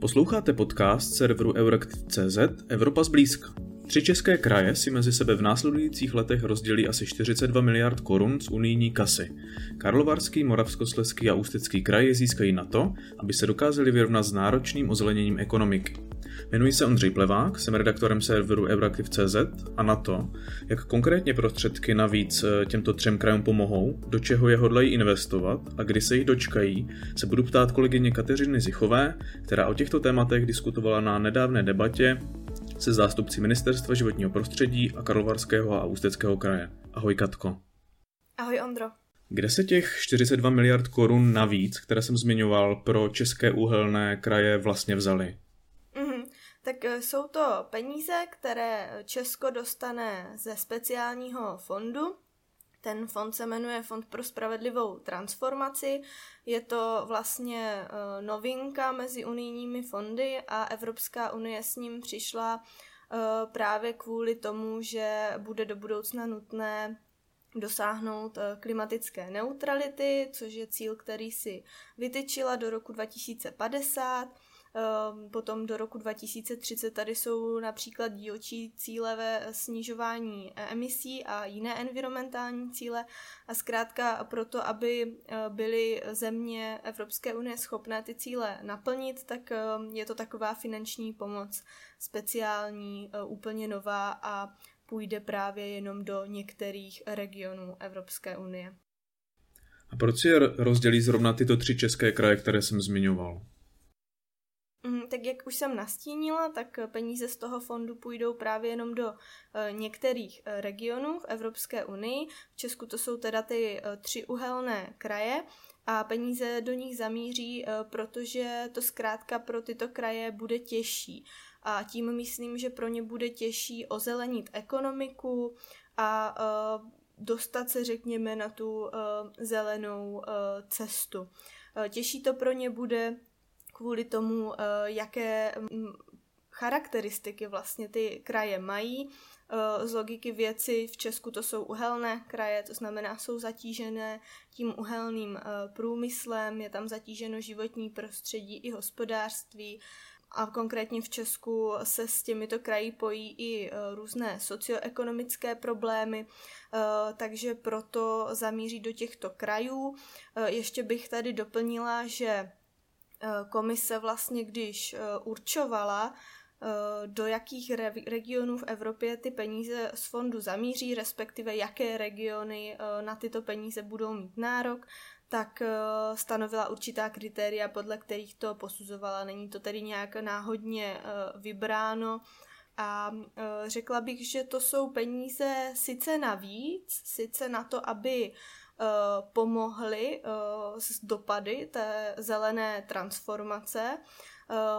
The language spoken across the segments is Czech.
Posloucháte podcast serveru Euraktiv.cz Evropa zblízka. Tři české kraje si mezi sebe v následujících letech rozdělí asi 42 miliard korun z unijní kasy. Karlovarský, Moravskoslezský a Ústecký kraj získají na to, aby se dokázali vyrovnat s náročným ozeleněním ekonomiky. Jmenuji se Ondřej Plevák, jsem redaktorem serveru Euraktiv.cz a na to, jak konkrétně prostředky navíc eh, těmto třem krajům pomohou, do čeho je hodlají investovat a kdy se jich dočkají, se budu ptát kolegyně Kateřiny Zichové, která o těchto tématech diskutovala na nedávné debatě se zástupci Ministerstva životního prostředí a Karlovarského a Ústeckého kraje. Ahoj Katko. Ahoj Ondro. Kde se těch 42 miliard korun navíc, které jsem zmiňoval, pro české úhelné kraje vlastně vzaly? Tak eh, jsou to peníze, které Česko dostane ze speciálního fondu. Ten fond se jmenuje Fond pro spravedlivou transformaci. Je to vlastně eh, novinka mezi unijními fondy a Evropská unie s ním přišla eh, právě kvůli tomu, že bude do budoucna nutné dosáhnout klimatické neutrality, což je cíl, který si vytyčila do roku 2050 Ehm, potom do roku 2030 tady jsou například dílčí cíle ve snižování emisí a jiné environmentální cíle a zkrátka proto, aby eh, byly země Evropské unie schopné ty cíle naplnit, tak ehm, je to taková finanční pomoc speciální, eh, úplně nová a půjde právě jenom do některých regionů Evropské unie. A proč si rozdělí zrovna tyto tři české kraje, které jsem zmiňoval? Mm, tak jak už jsem nastínila, tak peníze z toho fondu půjdou právě jenom do eh, některých eh, regionů v Evropské unii. V Česku to jsou teda ty eh, tři uhelné kraje a peníze do nich zamíří, protože to zkrátka pro tyto kraje bude těžší. A tím myslím, že pro ně bude těžší ozelenit ekonomiku a dostat se, řekněme, na tu zelenou cestu. Těžší to pro ně bude kvůli tomu, eh, jaké mm, charakteristiky vlastně ty kraje mají. Eh, z logiky věci v Česku to jsou uhelné kraje, to znamená, jsou zatížené tím uhelným eh, průmyslem, je tam zatíženo životní prostředí i hospodářství a konkrétně v Česku se s těmito kraji pojí i různé socioekonomické problémy, takže proto zamíří do těchto krajů. Ještě bych tady doplnila, že komise vlastně, když eh, určovala, eh, do jakých regionů v Evropě ty peníze z fondu zamíří, respektive jaké regiony na tyto peníze budou mít nárok, tak stanovila určitá kritéria, podle kterých to posuzovala. Není to tedy nějak náhodně vybráno. A řekla bych, že to jsou peníze sice navíc, sice na to, aby Eh, pomohly eh, s dopady té zelené transformace.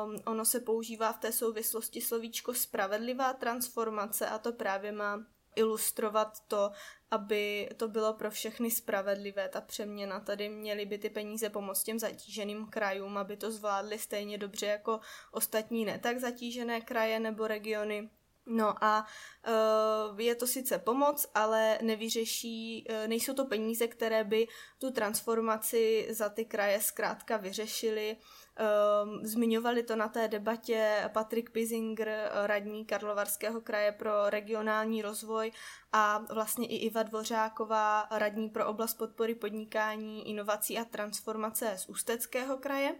Um, ono se používá v té souvislosti slovíčko spravedlivá transformace a to právě má ilustrovat to, aby to bylo pro všechny spravedlivé, ta přeměna. Tady měly by ty peníze pomoct těm zatíženým krajům, aby to zvládly stejně dobře jako ostatní ne tak zatížené kraje nebo regiony. No a uh, je to sice pomoc, ale nevyřeší, uh, nejsou to peníze, které by tu transformaci za ty kraje zkrátka vyřešily. Uh, zmiňovali to na té debatě Patrik Pizinger, radní Karlovarského kraje pro regionální rozvoj a vlastně i Iva Dvořáková, radní pro oblast podpory podnikání, inovací a transformace z Ústeckého kraje.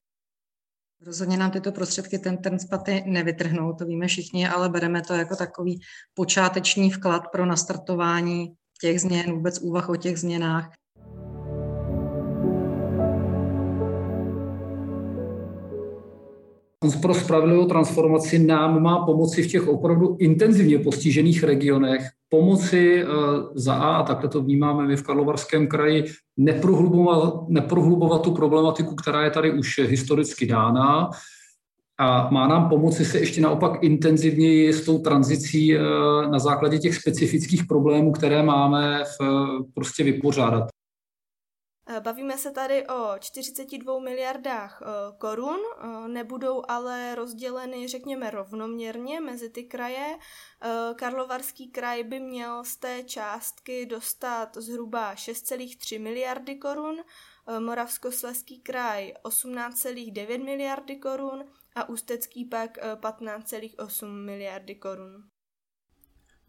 Rozhodně nám tyto prostředky ten, ten spaty nevytrhnou, to víme všichni, ale bereme to jako takový počáteční vklad pro nastartování těch změn, vůbec úvah o těch změnách. Pro spravedlivou transformaci nám má pomoci v těch opravdu intenzivně postižených regionech, pomoci eh, za A, a takhle to vnímáme my v Karlovarském kraji, neprohlubovat, neprohlubovat tu problematiku, která je tady už historicky dána, a má nám pomoci se ještě naopak intenzivněji s tou tranzicí eh, na základě těch specifických problémů, které máme, v, prostě vypořádat. Eh, bavíme se tady o 42 miliardách eh, korun, eh, nebudou ale rozděleny, řekněme, rovnoměrně mezi ty kraje. Karlovarský kraj by měl z té částky dostat zhruba 6,3 miliardy korun, Moravskoslezský kraj 18,9 miliardy korun a Ústecký pak 15,8 miliardy korun.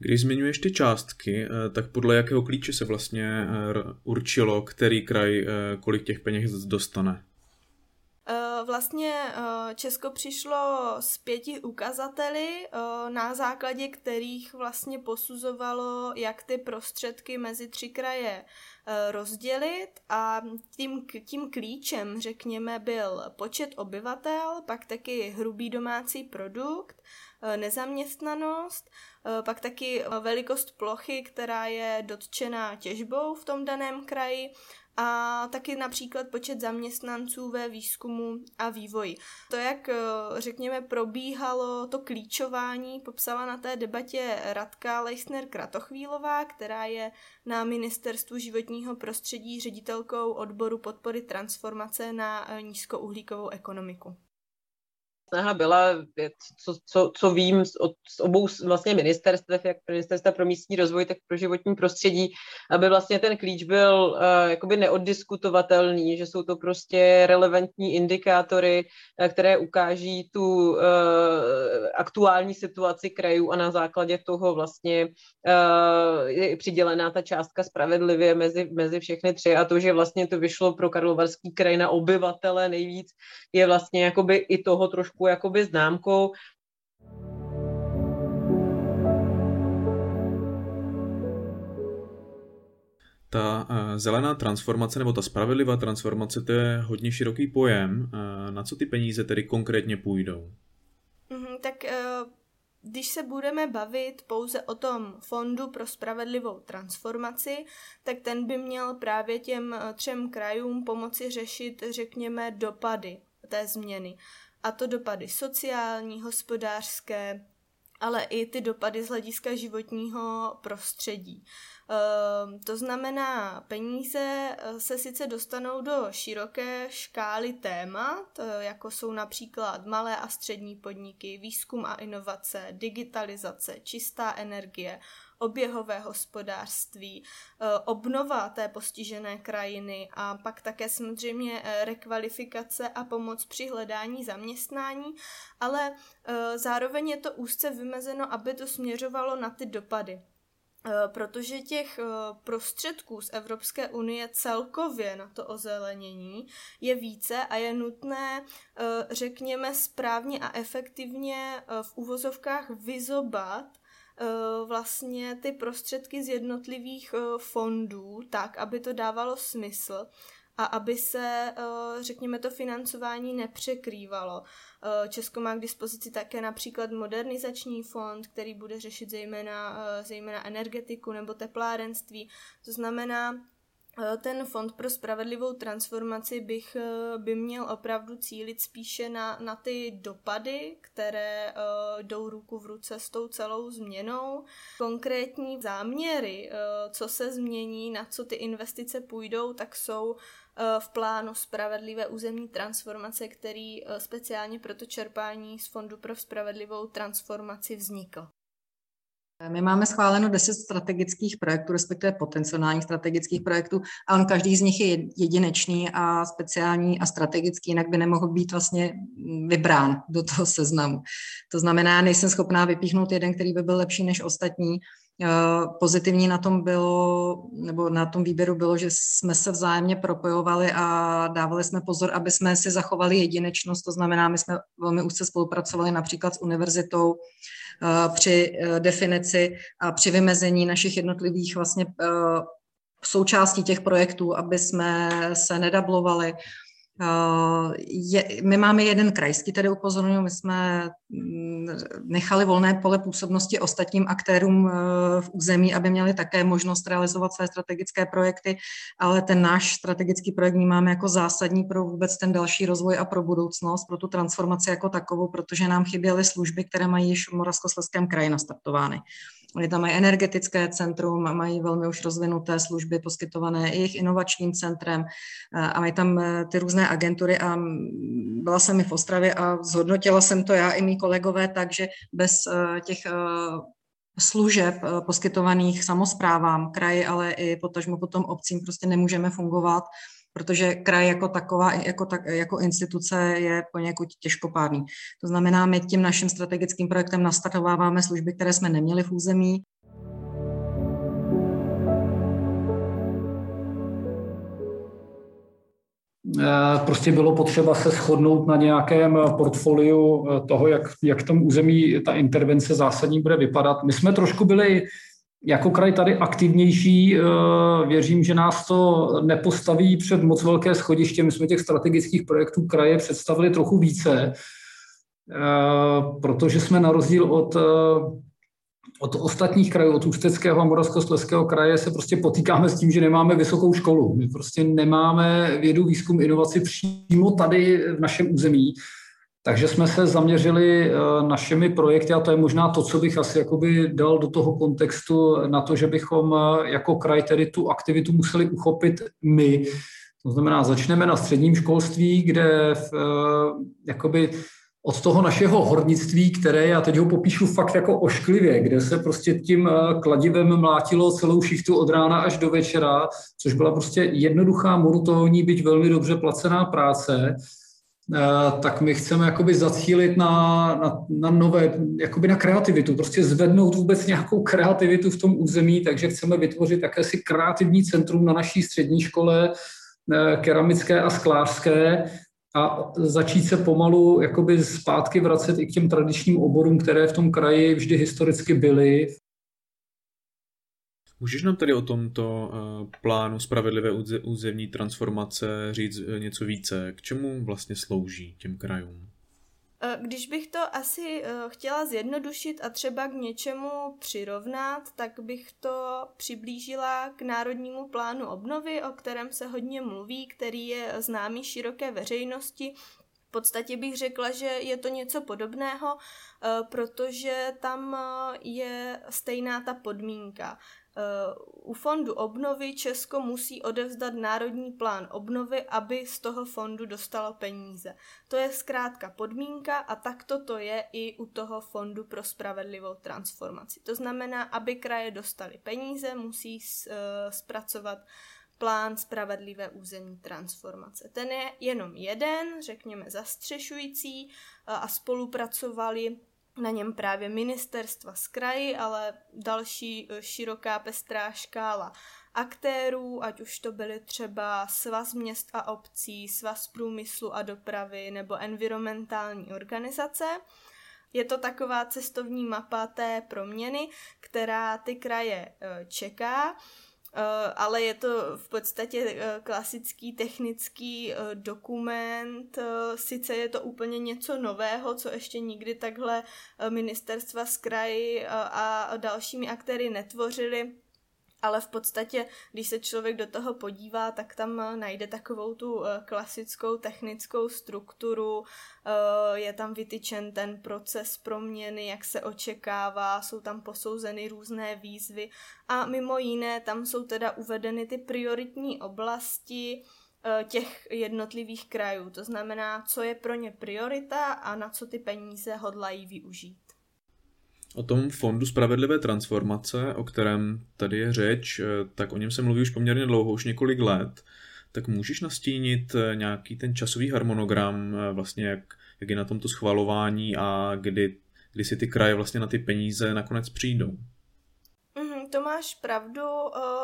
Když zmiňuješ ty částky, tak podle jakého klíče se vlastně určilo, který kraj kolik těch peněz dostane? Eh, vlastně eh, Česko přišlo s pěti ukazateli, eh, na základě kterých vlastně posuzovalo, jak ty prostředky mezi tři kraje rozdělit a tím, tím klíčem, řekněme, byl počet obyvatel, pak taky hrubý domácí produkt, nezaměstnanost, pak taky velikost plochy, která je dotčená těžbou v tom daném kraji a taky například počet zaměstnanců ve výzkumu a vývoji. To, jak eh, řekněme probíhalo to klíčování, popsala na té debatě Radka Leisner Kratochvílová, která je na Ministerstvu životního prostředí ředitelkou odboru podpory transformace na eh, nízkouhlíkovou ekonomiku snaha byla, co, co, co vím od, z obou vlastně ministerstev, jak ministerstva pro místní rozvoj, tak pro životní prostředí, aby vlastně ten klíč byl uh, jakoby neoddiskutovatelný, že jsou to prostě relevantní indikátory, uh, které ukáží tu uh, aktuální situaci krajů a na základě toho vlastně uh, je přidělená ta částka spravedlivě mezi, mezi všechny tři. A to, že vlastně to vyšlo pro Karlovarský kraj na obyvatele nejvíc, je vlastně jakoby i toho trošku trošku jakoby známkou. Ta uh, zelená transformace nebo ta spravedlivá transformace, to je hodně široký pojem. Uh, na co ty peníze tedy konkrétně půjdou? Mm, tak uh, když se budeme bavit pouze o tom fondu pro spravedlivou transformaci, tak ten by měl právě těm třem krajům pomoci řešit, řekněme, dopady té změny a to dopady sociální, hospodářské, ale i ty dopady z hlediska životního prostředí. Ehm, to znamená, peníze eh, se sice dostanou do široké škály témat, eh, jako jsou například malé a střední podniky, výzkum a inovace, digitalizace, čistá energie, oběhové hospodářství, eh, obnova té postižené krajiny a pak také samozřejmě eh, rekvalifikace a pomoc při hledání zaměstnání, ale eh, zároveň je to úzce vymezeno, aby to směřovalo na ty dopady. Protože těch prostředků z Evropské unie celkově na to ozelenění je více a je nutné, řekněme, správně a efektivně v úvozovkách vyzobat vlastně ty prostředky z jednotlivých eh, fondů tak, aby to dávalo smysl a aby se, eh, řekněme, to financování nepřekrývalo. Česko má k dispozici také například modernizační fond, který bude řešit zejména, zejména energetiku nebo teplárenství. To znamená, Eh, ten fond pro spravedlivou transformaci bych, eh, by měl opravdu cílit spíše na, na ty dopady, které uh, jdou ruku v ruce s tou celou změnou. Konkrétní záměry, uh, co se změní, na co ty investice půjdou, tak jsou uh, v plánu spravedlivé územní transformace, který speciálně pro to čerpání z Fondu pro spravedlivou transformaci vznikl. My máme schváleno 10 strategických projektů, respektive potenciálních strategických projektů, a on každý z nich je jedinečný a speciální a strategický, jinak by nemohl být vlastně vybrán do toho seznamu. To znamená, nejsem schopná vypíchnout jeden, který by byl lepší než ostatní. Eh, pozitivní na tom bylo, nebo na tom výběru bylo, že jsme se vzájemně propojovali a dávali jsme pozor, aby jsme si zachovali jedinečnost, to znamená, my jsme velmi úzce spolupracovali například s univerzitou eh, při eh, definici a při vymezení našich jednotlivých vlastně součástí těch projektů, aby jsme se nedablovali, je, my máme jeden krajský, tedy upozorňuji, my jsme mm, nechali volné pole působnosti ostatním aktérům e, v území, aby měli také možnost realizovat své strategické projekty, ale ten náš strategický projekt máme jako zásadní pro vůbec ten další rozvoj a pro budoucnost, pro tu transformaci jako takovou, protože nám chyběly služby, které mají již v Moravskoslezském kraji nastartovány. Oni tam mají energetické centrum, mají velmi už rozvinuté služby poskytované i jejich inovačním centrem a mají tam e, ty různé agentury a byla jsem i v Ostravě a zhodnotila jsem to já i mý kolegové tak, že bez e, těch služeb poskytovaných samozprávám, kraji, ale i potažmo potom obcím prostě nemůžeme fungovat protože kraj jako taková, jako, tak, jako instituce je poněkud těžkopádný. To znamená, my tím naším strategickým projektem nastartováváme služby, které jsme neměli v území, Eh, prostě bylo potřeba se shodnout na nějakém portfoliu eh, toho, jak, jak tom území ta intervence zásadní bude vypadat. My jsme trošku byli jako kraj tady aktivnější. Eh, věřím, že nás to nepostaví před moc velké schodiště. My jsme těch strategických projektů kraje představili trochu více, protože jsme na rozdíl od od ostatních krajů, od Ústeckého a Moravskoslezského kraje se prostě potýkáme s tím, že nemáme vysokou školu. My prostě nemáme vědu, výzkum, inovaci přímo tady v našem území. Takže jsme se zaměřili eh, našimi projekty a to je možná to, co bych asi jakoby dal do toho kontextu na to, že bychom eh, jako kraj tedy tu aktivitu museli uchopit my. To znamená, začneme na středním školství, kde v, eh, jakoby od toho našeho hornictví, které já teď ho popíšu fakt jako ošklivě, kde se prostě tím kladivem mlátilo celou šichtu od rána až do večera, což byla prostě jednoduchá, monotónní, byť velmi dobře placená práce, tak my chceme jakoby zacílit na, na, na nové, jakoby na kreativitu, prostě zvednout vůbec nějakou kreativitu v tom území, takže chceme vytvořit jakési kreativní centrum na naší střední škole, eh, keramické a sklářské, a začít se pomalu jakoby zpátky vracet i k těm tradičním oborům, které v tom kraji vždy historicky byly. Můžeš nám tady o tomto eh, plánu spravedlivé územní transformace říct eh, něco více? K čemu vlastně slouží těm krajům? Eh, když bych to asi chtěla zjednodušit a třeba k něčemu přirovnat, tak bych to přiblížila k Národnímu plánu obnovy, o kterém se hodně mluví, který je známý široké veřejnosti. V podstatě bych řekla, že je to něco podobného, protože tam je stejná ta podmínka. Eh, u fondu obnovy Česko musí odevzdat národní plán obnovy, aby z toho fondu dostalo peníze. To je zkrátka podmínka a takto to je i u toho fondu pro spravedlivou transformaci. To znamená, aby kraje dostali peníze, musí eh, zpracovat plán spravedlivé územní transformace. Ten je jenom jeden, řekněme zastřešující eh, a spolupracovali na něm právě ministerstva z kraji, ale další e, široká pestrá škála aktérů, ať už to byly třeba svaz měst a obcí, svaz průmyslu a dopravy nebo environmentální organizace. Je to taková cestovní mapa té proměny, která ty kraje e, čeká Eh, ale je to v podstatě eh, klasický technický eh, dokument. Sice je to úplně něco nového, co ještě nikdy takhle ministerstva z kraji a dalšími aktéry netvořili, ale v podstatě, když se člověk do toho podívá, tak tam eh, najde takovou tu eh, klasickou technickou strukturu, eh, je tam vytyčen ten proces proměny, jak se očekává, jsou tam posouzeny různé výzvy a mimo jiné tam jsou teda uvedeny ty prioritní oblasti, těch jednotlivých krajů. To znamená, co je pro ně priorita a na co ty peníze hodlají využít. O tom fondu spravedlivé transformace, o kterém tady je řeč, eh, tak o něm se mluví už poměrně dlouho, už několik let. Tak můžeš nastínit eh, nějaký ten časový harmonogram, eh, vlastně jak, jak je na tomto schvalování a kdy, kdy si ty kraje vlastně na ty peníze nakonec přijdou? To máš pravdu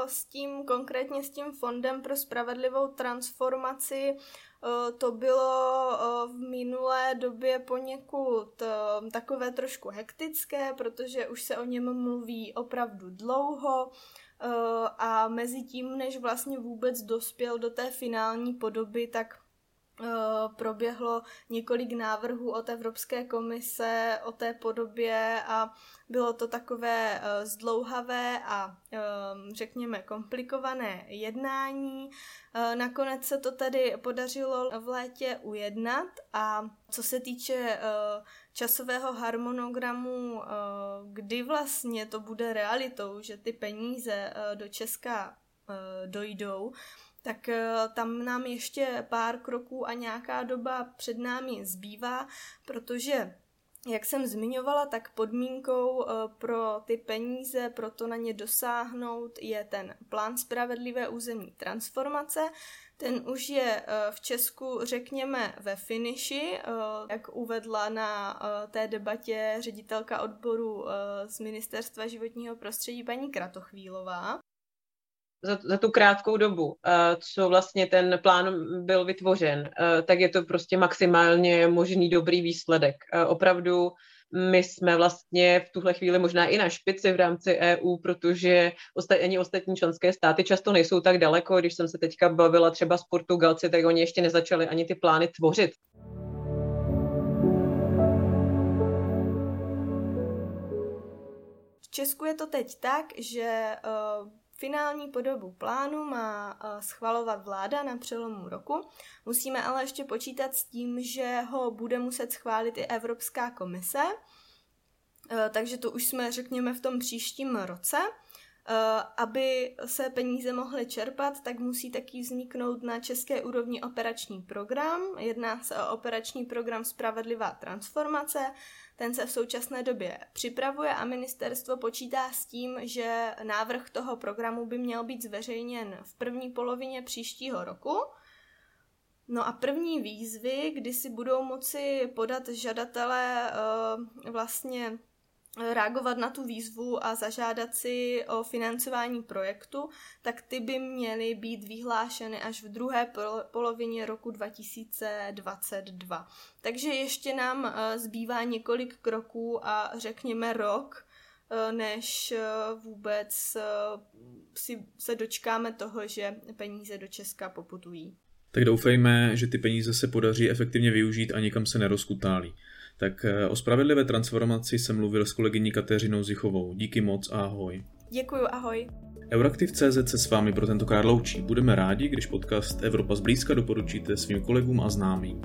s tím, konkrétně s tím Fondem pro spravedlivou transformaci. Eh, to bylo eh, v minulé době poněkud eh, takové trošku hektické, protože už se o něm mluví opravdu dlouho a mezi tím, než vlastně vůbec dospěl do té finální podoby, tak Eh, proběhlo několik návrhů od Evropské komise o té podobě a bylo to takové eh, zdlouhavé a ehm, řekněme komplikované jednání. Eh, nakonec se to tedy podařilo v létě ujednat a co se týče časového harmonogramu, kdy vlastně to bude realitou, že ty peníze do Česka dojdou, tak eh, tam nám ještě pár kroků a nějaká doba před námi zbývá, protože Jak jsem zmiňovala, tak podmínkou eh, pro ty peníze, pro to na ně dosáhnout, je ten plán spravedlivé územní transformace. Ten už je eh, v Česku, řekněme, ve finiši, jak uvedla na té debatě ředitelka odboru z Ministerstva životního prostředí paní Kratochvílová za, za tu krátkou dobu, co vlastně ten plán byl vytvořen, tak je to prostě maximálně možný dobrý výsledek. Opravdu my jsme vlastně v tuhle chvíli možná i na špici v rámci EU, protože osta- ani ostatní členské státy často nejsou tak daleko. Když jsem se teďka bavila třeba s Portugalci, tak oni ještě nezačali ani ty plány tvořit. V Česku je to teď tak, že uh Finální podobu plánu má eh, schvalovat vláda na přelomu roku. Musíme ale ještě počítat s tím, že ho bude muset schválit i Evropská komise, eh, takže to už jsme, řekněme, v tom příštím roce. Eh, aby se peníze mohly čerpat, tak musí taky vzniknout na české úrovni operační program. Jedná se o operační program Spravedlivá transformace, ten se v současné době připravuje a ministerstvo počítá s tím, že návrh toho programu by měl být zveřejněn v první polovině příštího roku. No a první výzvy, kdy si budou moci podat žadatelé eh, vlastně reagovat na tu výzvu a zažádat si o financování projektu, tak ty by měly být vyhlášeny až v druhé polovině roku 2022. Takže ještě nám eh, zbývá několik kroků a řekněme rok, eh, než eh, vůbec si se dočkáme toho, že peníze do Česka poputují. Tak doufejme, že ty peníze se podaří efektivně využít a nikam se nerozkutálí. Tak eh, o spravedlivé transformaci jsem mluvil s kolegyní Kateřinou Zichovou. Díky moc a ahoj. Děkuju, ahoj. Euraktiv.cz se s vámi pro tentokrát loučí. Budeme rádi, když podcast Evropa zblízka doporučíte svým kolegům a známým.